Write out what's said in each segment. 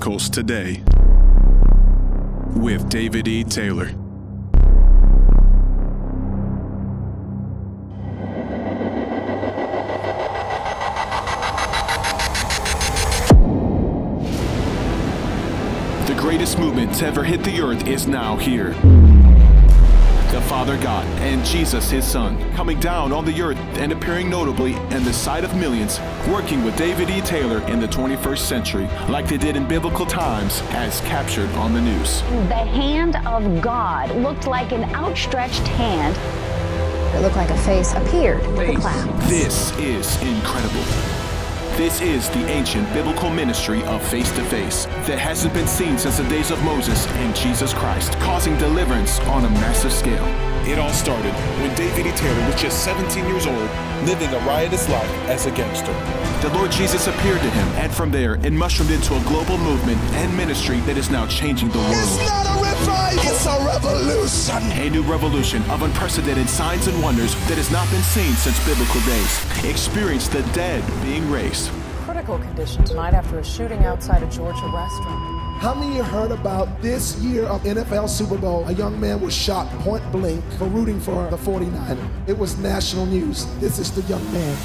Miracles Today with David E. Taylor. The greatest movement to ever hit the earth is now here. The Father God and Jesus, his Son, coming down on the earth and appearing notably in the sight of millions, working with David E. Taylor in the 21st century, like they did in biblical times, as captured on the news. The hand of God looked like an outstretched hand. It looked like a face appeared in the clouds. This is incredible. This is the ancient biblical ministry of face to face that hasn't been seen since the days of Moses and Jesus Christ, causing deliverance on a massive scale. It all started when David E. Taylor was just 17 years old, living a riotous life as a gangster. The Lord Jesus appeared to him, and from there, it mushroomed into a global movement and ministry that is now changing the world. It's a it's a revolution. A new revolution of unprecedented signs and wonders that has not been seen since biblical days. Experience the dead being raised. Critical condition tonight after a shooting outside a Georgia restaurant. How many of you heard about this year of NFL Super Bowl? A young man was shot point blank for rooting for the 49er. It was national news. This is the young man.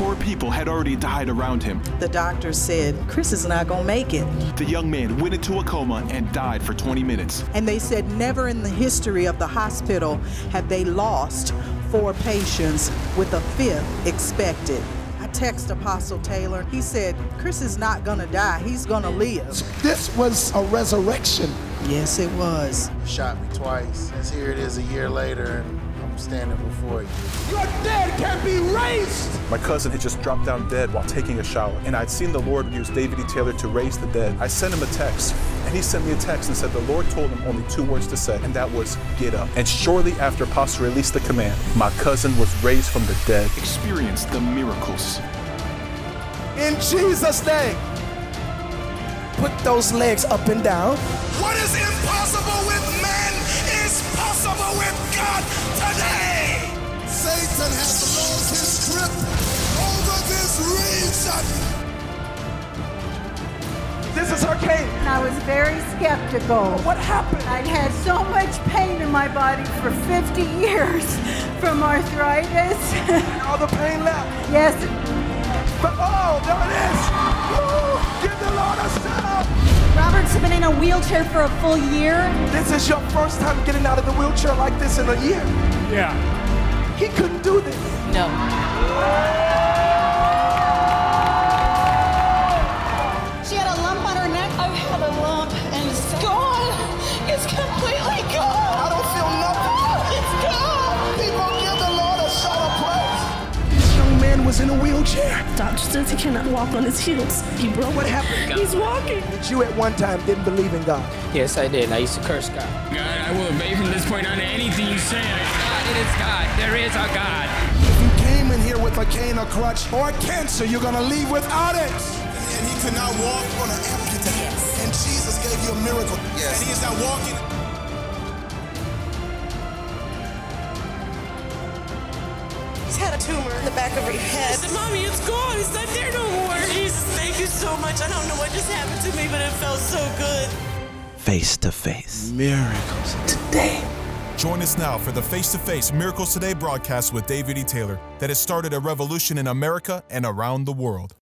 Four people had already died around him. The doctor said, Chris is not going to make it. The young man went into a coma and died for 20 minutes. And they said, never in the history of the hospital have they lost four patients with a fifth expected. I text Apostle Taylor. He said, Chris is not going to die. He's going to live. This was a resurrection. Yes, it was. Shot me twice. And here it is a year later, and I'm standing before you. Your dead can be raised. My cousin had just dropped down dead while taking a shower, and I'd seen the Lord use David E. Taylor to raise the dead. I sent him a text, and he sent me a text and said the Lord told him only two words to say, and that was, get up. And shortly after Pastor released the command, my cousin was raised from the dead. Experience the miracles. In Jesus' name. Put those legs up and down. What is impossible with man is possible with God today. Satan has lost his grip over this region. This is her hurricane. I was very skeptical. What happened? I'd had so much pain in my body for 50 years from arthritis. and All the pain left. yes, But oh, there it is. Woo! Give the Lord a shout. Robert's been in a wheelchair for a full year. This is your first time getting out of the wheelchair like this in a year. Yeah. He couldn't do this. No. She had a lump on her neck. I've had a lump and it's gone. It's completely gone. I don't feel nothing. It's gone. People give the Lord a shout of praise. This young man was in a wheelchair. Doctor says he cannot walk on his heels. He broke. What happened? He's walking. But you at one time didn't believe in God. Yes, I did. I used to curse God. God, I will obey from this point on to anything you say. God, it is God. There is a God. If you came in here with a cane or crutch or cancer, you're gonna leave without it. And he could not walk on an amputee. Yes. And Jesus gave you a miracle. Yes. And he is now walking. She's had a tumor in the back of her head. I said, Mommy, it's gone. It's not there no more. Jesus, thank you so much. I don't know what just happened to me, but it felt so good. Face to face. Miracles today. Join us now for the Face to Face Miracles Today broadcast with David E. Taylor that has started a revolution in America and around the world.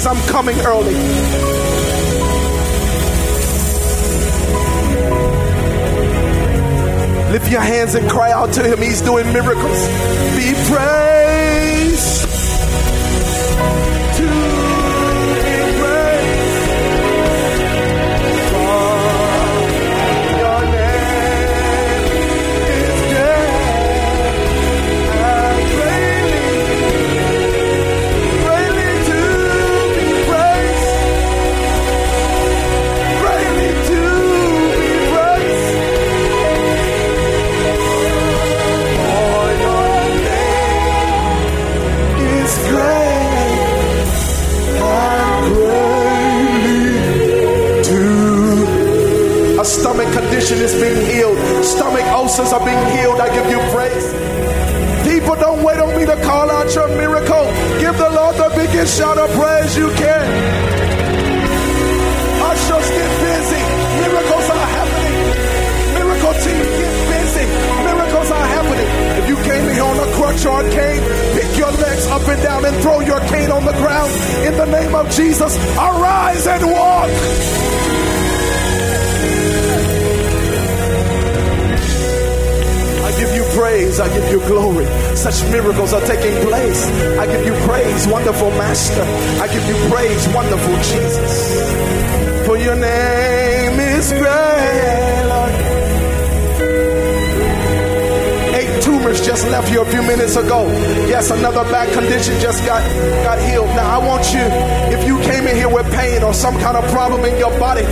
Says, I'm coming early. Lift your hands and cry out to him. He's doing miracles. Be praised. Praise. I give you glory. Such miracles are taking place. I give you praise, wonderful Master. I give you praise, wonderful Jesus. For your name is great. Eight tumors just left here a few minutes ago. Yes, another back condition just got, got healed. Now, I want you, if you came in here with pain or some kind of problem in your body,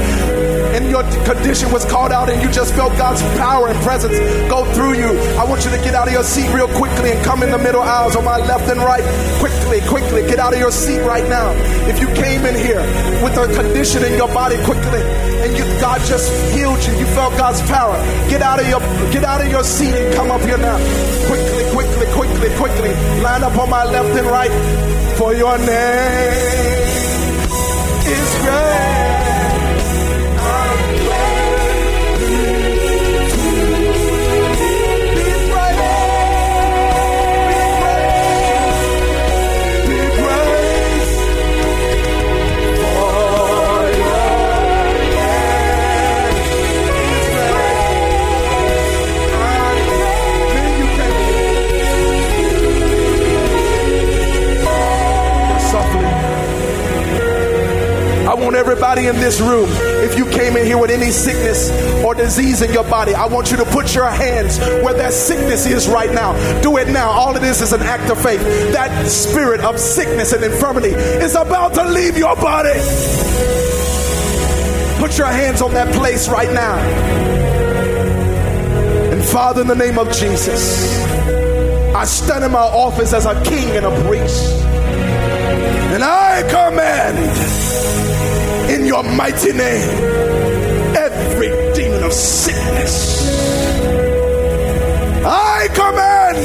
and your condition was called out and you just felt God's power and presence go through you, I want you to get out of your seat real quickly and come in the middle aisles on my left and right. Quickly, quickly, get out of your seat right now. If you came in here with a condition in your body quickly and you, God just healed you, you felt God's power, get out of your get out of your seat and come up here now. Quickly, quickly, quickly, quickly. Line up on my left and right. For your name is great. Want everybody in this room, if you came in here with any sickness or disease in your body, I want you to put your hands where that sickness is right now. Do it now. All of this is an act of faith. That spirit of sickness and infirmity is about to leave your body. Put your hands on that place right now. And Father, in the name of Jesus, I stand in my office as a king and a priest. And I command your mighty name every demon of sickness. I command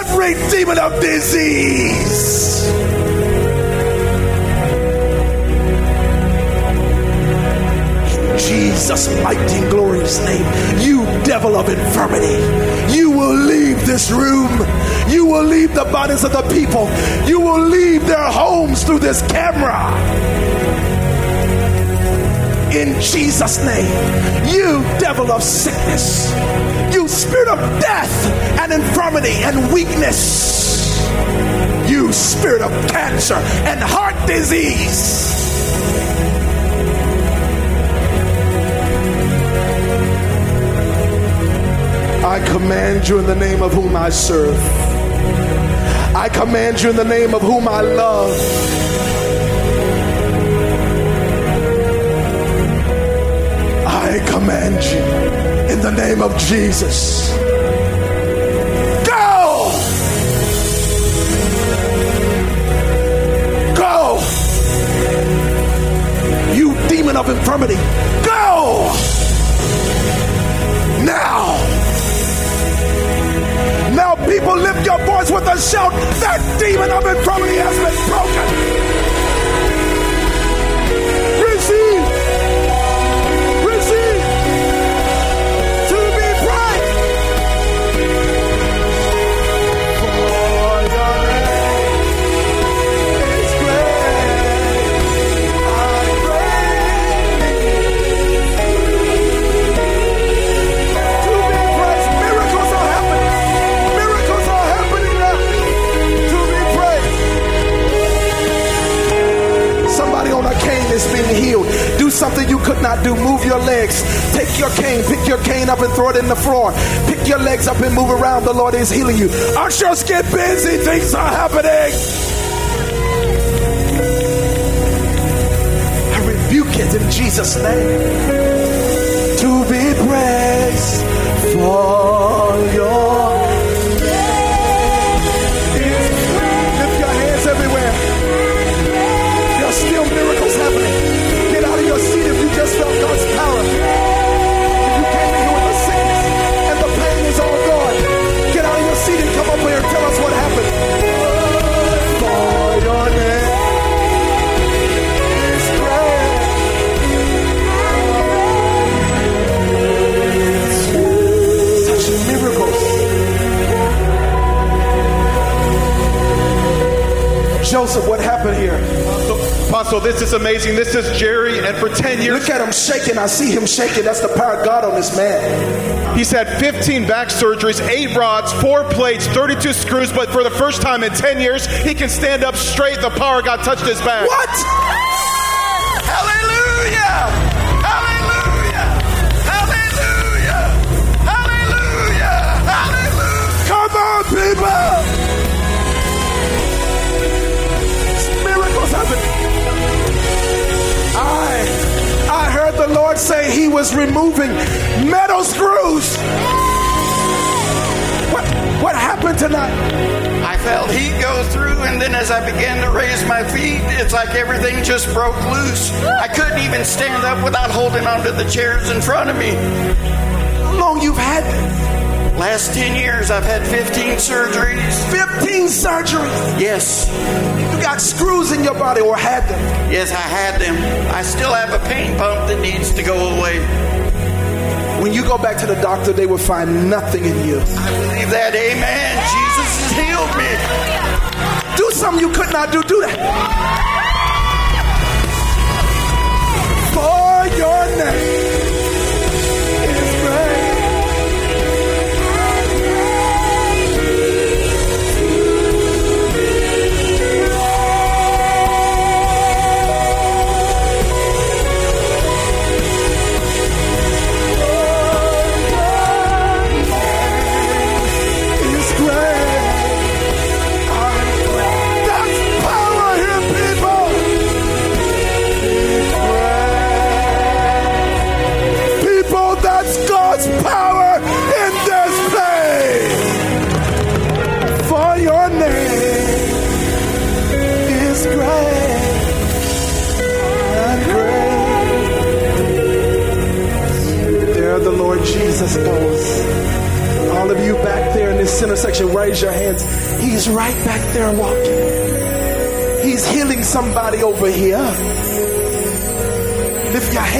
every demon of disease. In Jesus' mighty and glorious name, you devil of infirmity, you will leave this room. You will leave the bodies of the people. You will leave their homes through this camera in Jesus' name. You devil of sickness, you spirit of death and infirmity and weakness, you spirit of cancer and heart disease. I command you in the name of whom I serve. I command you in the name of whom I love. Command you in the name of Jesus. Go! Go! You demon of infirmity, go! Now! Now, people, lift your voice with a shout. That demon of infirmity has been broken. Is healing you. I Ushers, get busy. Things are happening. Apostle, this is amazing. This is Jerry, and for 10 years. Look at him shaking. I see him shaking. That's the power of God on this man. He's had 15 back surgeries, 8 rods, 4 plates, 32 screws, but for the first time in 10 years, he can stand up straight. The power of God touched his back. What? Was removing metal screws. What, what happened tonight? I felt heat go through, and then as I began to raise my feet, it's like everything just broke loose. I couldn't even stand up without holding onto the chairs in front of me. How long you've had this? Last 10 years, I've had 15 surgeries. 15 surgeries? Yes. You got screws in your body or had them? Yes, I had them. I still have a pain pump that needs to go away. When you go back to the doctor, they will find nothing in you. I believe that. Amen. Jesus has healed me. Do something you could not do. Do that. For your name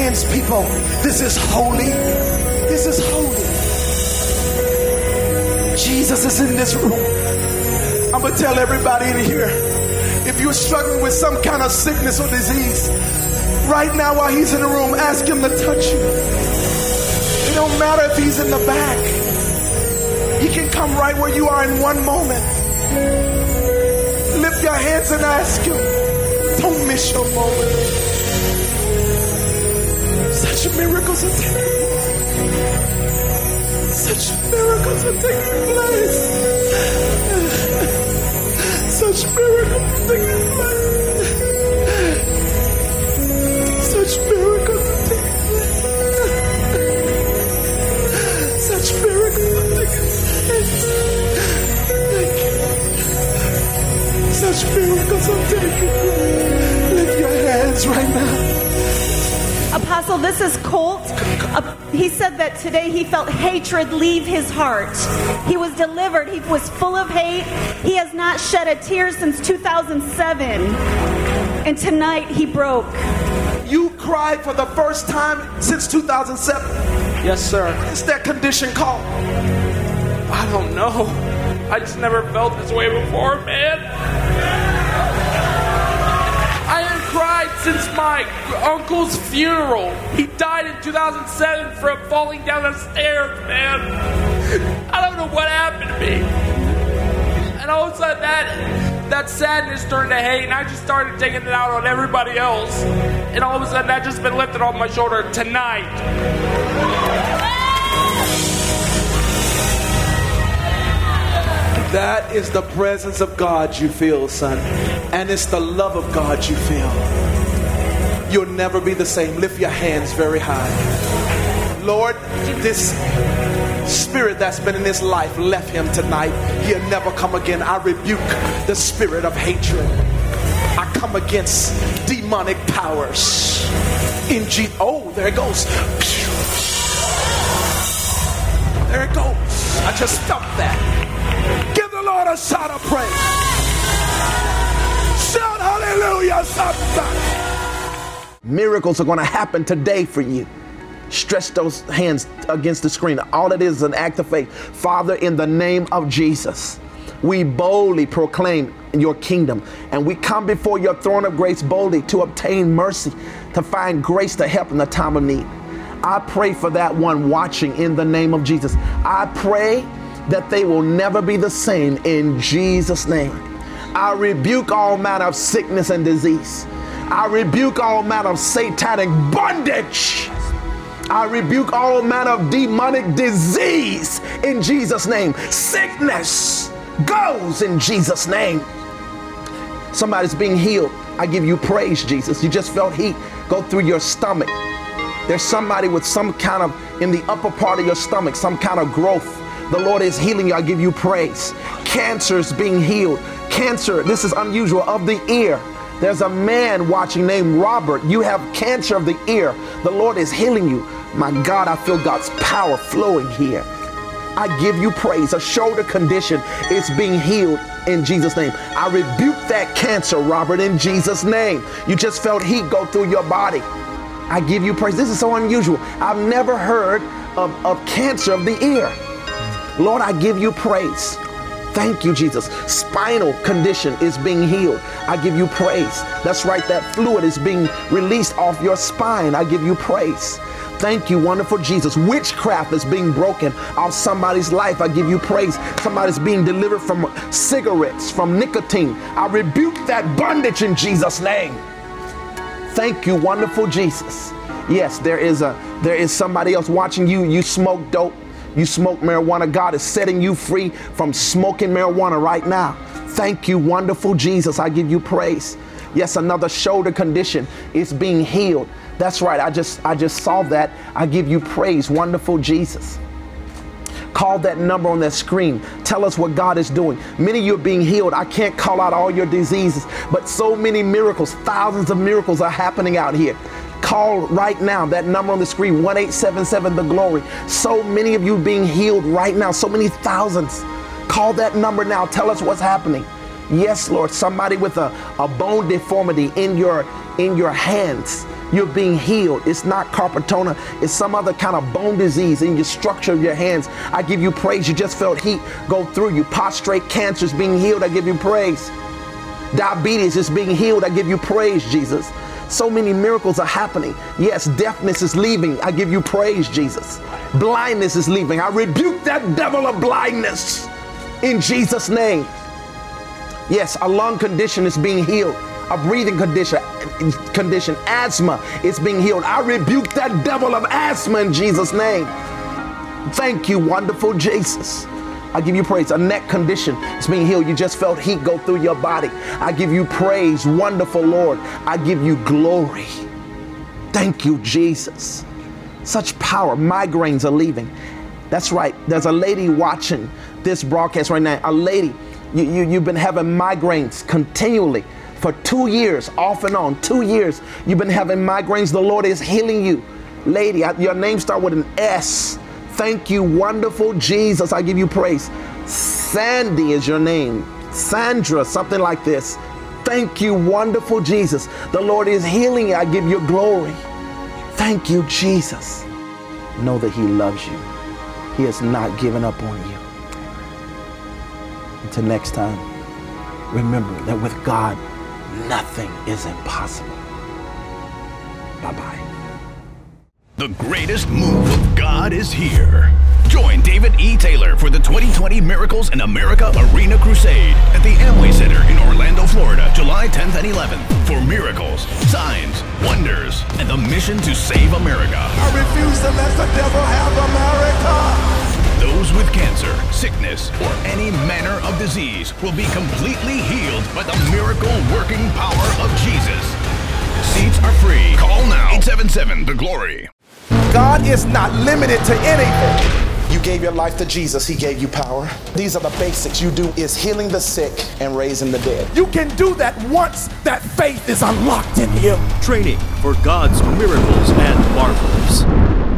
hands, people. This is holy. This is holy. Jesus is in this room. I'm going to tell everybody in here if you're struggling with some kind of sickness or disease, right now while he's in the room, ask him to touch you. It don't matter if he's in the back. He can come right where you are in one moment. Lift your hands and ask Him. Don't miss your moment. Such miracles are taking place. Such miracles are taking place. Such miracles are taking place. Such miracles are taking place. Such miracles are taking place. Such miracles are taking place. Lift your hands right now. Apostle, this is Colt. Uh, he said that today he felt hatred leave his heart. He was delivered. He was full of hate. He has not shed a tear since 2007. And tonight he broke. You cried for the first time since 2007. Yes, sir. What is that condition called? I don't know. I just never felt this way before, man. Since my uncle's funeral. He died in 2007 from falling down the stairs, man. I don't know what happened to me. And all of a sudden, that that sadness turned to hate, and I just started taking it out on everybody else. And all of a sudden, that just been lifted off my shoulder tonight. That is the presence of God you feel, son. And it's the love of God you feel. You'll never be the same. Lift your hands very high. Lord, this spirit that's been in his life left him tonight. He'll never come again. I rebuke the spirit of hatred. I come against demonic powers. In G. Oh, there it goes. There it goes. I just felt that. Give the Lord a shout of praise. Shout hallelujah, somebody. Miracles are going to happen today for you. Stretch those hands against the screen. All it is is an act of faith. Father, in the name of Jesus, we boldly proclaim your kingdom and we come before your throne of grace boldly to obtain mercy, to find grace to help in the time of need. I pray for that one watching in the name of Jesus. I pray that they will never be the same in Jesus' name. I rebuke all manner of sickness and disease. I rebuke all manner of satanic bondage. I rebuke all manner of demonic disease in Jesus' name. Sickness goes in Jesus' name. Somebody's being healed. I give you praise, Jesus. You just felt heat go through your stomach. There's somebody with some kind of, in the upper part of your stomach, some kind of growth. The Lord is healing you. I give you praise. Cancer is being healed. Cancer, this is unusual, of the ear. There's a man watching named Robert. You have cancer of the ear. The Lord is healing you. My God, I feel God's power flowing here. I give you praise. A shoulder condition is being healed in Jesus' name. I rebuke that cancer, Robert, in Jesus' name. You just felt heat go through your body. I give you praise. This is so unusual. I've never heard of, of cancer of the ear. Lord, I give you praise. Thank you, Jesus. Spinal condition is being healed. I give you praise. That's right, that fluid is being released off your spine. I give you praise. Thank you, wonderful Jesus. Witchcraft is being broken off somebody's life. I give you praise. Somebody's being delivered from cigarettes, from nicotine. I rebuke that bondage in Jesus' name. Thank you, wonderful Jesus. Yes, there is a there is somebody else watching you. You smoke dope. You smoke marijuana. God is setting you free from smoking marijuana right now. Thank you, wonderful Jesus. I give you praise. Yes, another shoulder condition is being healed. That's right. I just I just saw that. I give you praise, wonderful Jesus. Call that number on that screen. Tell us what God is doing. Many of you are being healed. I can't call out all your diseases, but so many miracles, thousands of miracles are happening out here. Call right now that number on the screen 1 877 The Glory. So many of you being healed right now, so many thousands. Call that number now. Tell us what's happening. Yes, Lord, somebody with a, a bone deformity in your in your hands. You're being healed. It's not carpal it's some other kind of bone disease in your structure of your hands. I give you praise. You just felt heat go through you. Prostrate cancer is being healed. I give you praise. Diabetes is being healed. I give you praise, Jesus. So many miracles are happening. Yes, deafness is leaving. I give you praise, Jesus. Blindness is leaving. I rebuke that devil of blindness in Jesus' name. Yes, a lung condition is being healed. A breathing condition, condition, asthma is being healed. I rebuke that devil of asthma in Jesus' name. Thank you, wonderful Jesus. I give you praise. A neck condition is being healed. You just felt heat go through your body. I give you praise, wonderful Lord. I give you glory. Thank you, Jesus. Such power. Migraines are leaving. That's right. There's a lady watching this broadcast right now. A lady, you, you, you've been having migraines continually for two years, off and on. Two years, you've been having migraines. The Lord is healing you. Lady, your name starts with an S. Thank you, wonderful Jesus. I give you praise. Sandy is your name. Sandra, something like this. Thank you, wonderful Jesus. The Lord is healing you. I give you glory. Thank you, Jesus. Know that He loves you. He has not given up on you. Until next time, remember that with God, nothing is impossible. Bye bye. The greatest move of God is here. Join David E. Taylor for the 2020 Miracles in America Arena Crusade at the Amway Center in Orlando, Florida, July 10th and 11th. For miracles, signs, wonders, and the mission to save America. I refuse to let the devil have America. Those with cancer, sickness, or any manner of disease will be completely healed by the miracle working power of Jesus. Seats are free. Call now 877 The Glory. God is not limited to anything. You gave your life to Jesus, He gave you power. These are the basics. You do is healing the sick and raising the dead. You can do that once that faith is unlocked in you. Training for God's miracles and marvels.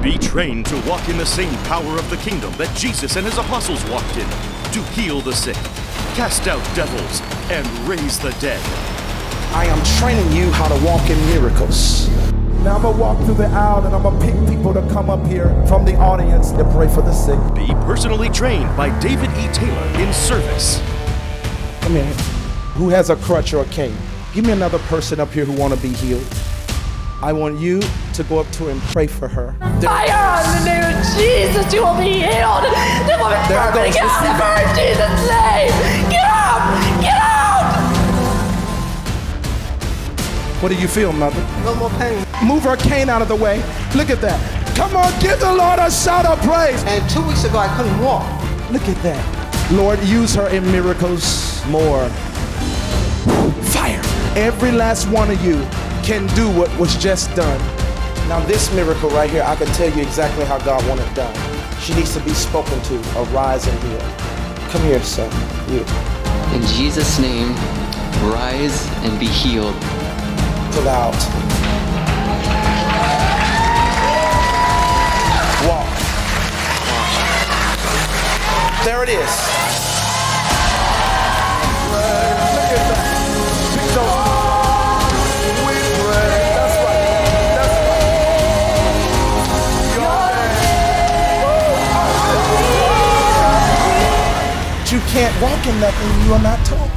Be trained to walk in the same power of the kingdom that Jesus and his apostles walked in to heal the sick, cast out devils, and raise the dead. I am training you how to walk in miracles. Now I'm gonna walk through the aisle and I'm gonna pick people to come up here from the audience to pray for the sick. Be personally trained by David E. Taylor in service. Come here. Who has a crutch or a cane? Give me another person up here who want to be healed. I want you to go up to her and pray for her. Fire in the name of Jesus, you will be healed. The woman There it goes. get out in Jesus' name. What do you feel, mother? No more pain. Move her cane out of the way. Look at that. Come on, give the Lord a shout of praise. And two weeks ago, I couldn't walk. Look at that. Lord, use her in miracles more. Fire. Every last one of you can do what was just done. Now, this miracle right here, I can tell you exactly how God wanted it done. She needs to be spoken to, arise and heal. Come here, son. You. In Jesus' name, rise and be healed. Pull out. Walk. There it is. You can't walk in that nothing you are not taught.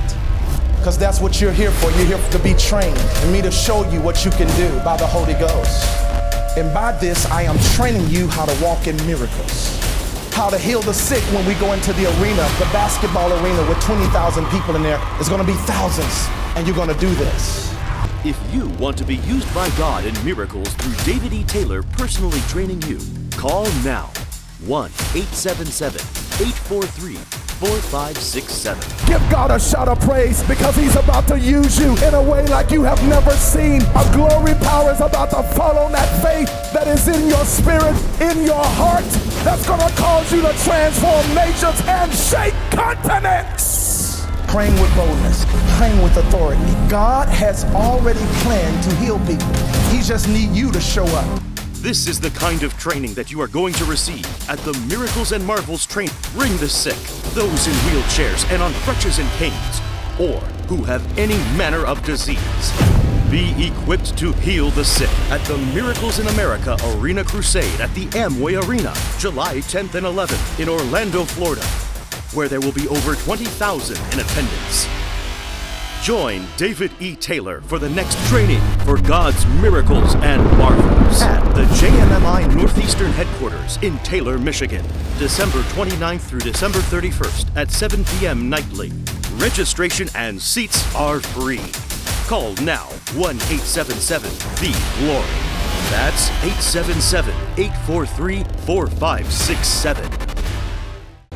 Because that's what you're here for. You're here to be trained and me to show you what you can do by the Holy Ghost. And by this, I am training you how to walk in miracles, how to heal the sick when we go into the arena, the basketball arena with 20,000 people in there. There's going to be thousands, and you're going to do this. If you want to be used by God in miracles through David E. Taylor personally training you, call now 1 877 843 4567. Give God a shout of praise because He's about to use you in a way like you have never seen. A glory power is about to fall on that faith that is in your spirit, in your heart, that's going to cause you to transform nations and shake continents. Praying with boldness, praying with authority. God has already planned to heal people. He just need you to show up. This is the kind of training that you are going to receive at the Miracles and Marvels train. Bring the sick, those in wheelchairs and on crutches and canes, or who have any manner of disease. Be equipped to heal the sick at the Miracles in America Arena Crusade at the Amway Arena, July 10th and 11th in Orlando, Florida, where there will be over 20,000 in attendance. Join David E. Taylor for the next training for God's miracles and marvels at the JMMI Northeastern Headquarters in Taylor, Michigan, December 29th through December 31st at 7 p.m. nightly. Registration and seats are free. Call now 1 877 The Glory. That's 877 843 4567.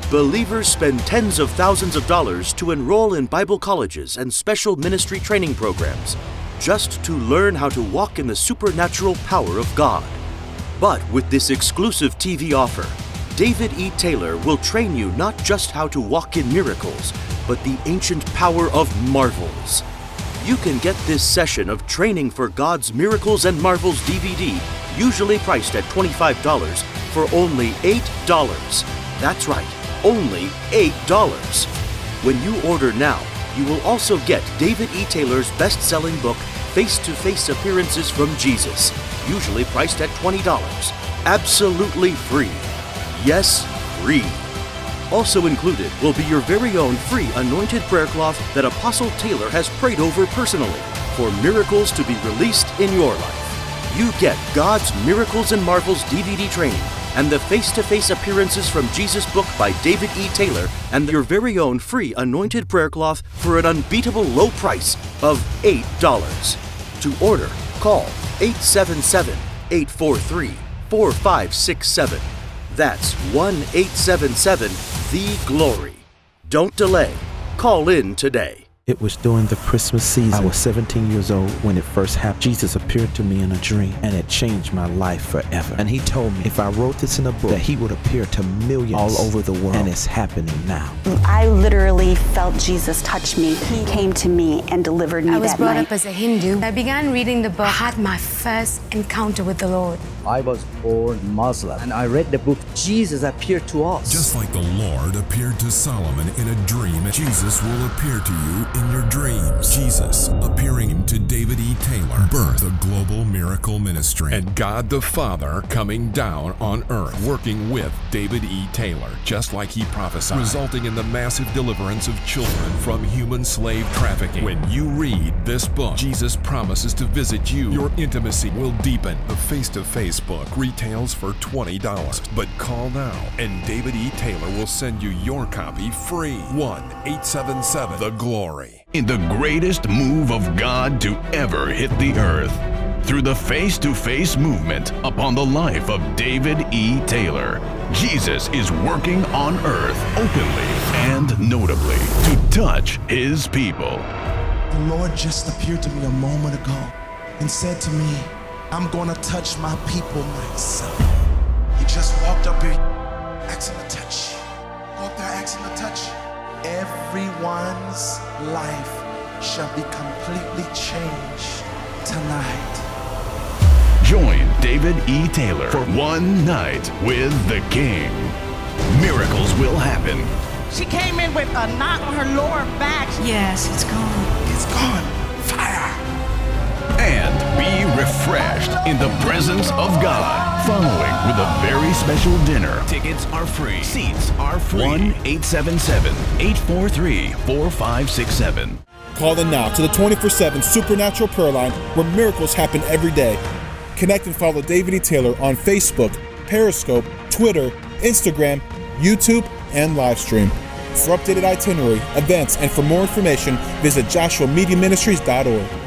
Believers spend tens of thousands of dollars to enroll in Bible colleges and special ministry training programs just to learn how to walk in the supernatural power of God. But with this exclusive TV offer, David E. Taylor will train you not just how to walk in miracles, but the ancient power of marvels. You can get this session of Training for God's Miracles and Marvels DVD, usually priced at $25, for only $8. That's right, only $8. When you order now, you will also get David E. Taylor's best selling book, Face to Face Appearances from Jesus, usually priced at $20. Absolutely free. Yes, free. Also included will be your very own free anointed prayer cloth that Apostle Taylor has prayed over personally for miracles to be released in your life. You get God's Miracles and Marvels DVD training and the face to face appearances from Jesus Book by David E. Taylor, and your very own free anointed prayer cloth for an unbeatable low price of $8. To order, call 877 843 4567. That's 1 877 The Glory. Don't delay. Call in today. It was during the Christmas season. I was 17 years old when it first happened. Jesus appeared to me in a dream and it changed my life forever. And he told me if I wrote this in a book, that he would appear to millions all over the world. And it's happening now. I literally felt Jesus touch me. He came to me and delivered me I was that brought night. up as a Hindu. I began reading the book. I had my first encounter with the Lord. I was born Muslim and I read the book. Jesus appeared to us. Just like the Lord appeared to Solomon in a dream, Jesus will appear to you in your dreams. Jesus appearing to David E. Taylor, birth the global miracle ministry, and God the Father coming down on earth, working with David E. Taylor, just like he prophesied, resulting in the massive deliverance of children from human slave trafficking. When you read this book, Jesus promises to visit you. Your intimacy will deepen. The face-to-face book retails for $20, but call now and David E. Taylor will send you your copy free. 1-877 The Glory. In the greatest move of God to ever hit the earth, through the face to face movement upon the life of David E. Taylor, Jesus is working on earth openly and notably to touch his people. The Lord just appeared to me a moment ago and said to me, I'm going to touch my people myself. He just walked up here, asking to touch. Go up there, asking to touch. Everyone's life shall be completely changed tonight. Join David E. Taylor for one night with the King. Miracles will happen. She came in with a knot on her lower back. Yes, it's gone. It's gone. Fire. and be refreshed in the presence of God. Following with a very special dinner. Tickets are free. Seats are free. 1 877 843 4567. Call in now to the 24 7 Supernatural Prayer Line where miracles happen every day. Connect and follow David E. Taylor on Facebook, Periscope, Twitter, Instagram, YouTube, and Livestream. For updated itinerary, events, and for more information, visit joshuamediaministries.org.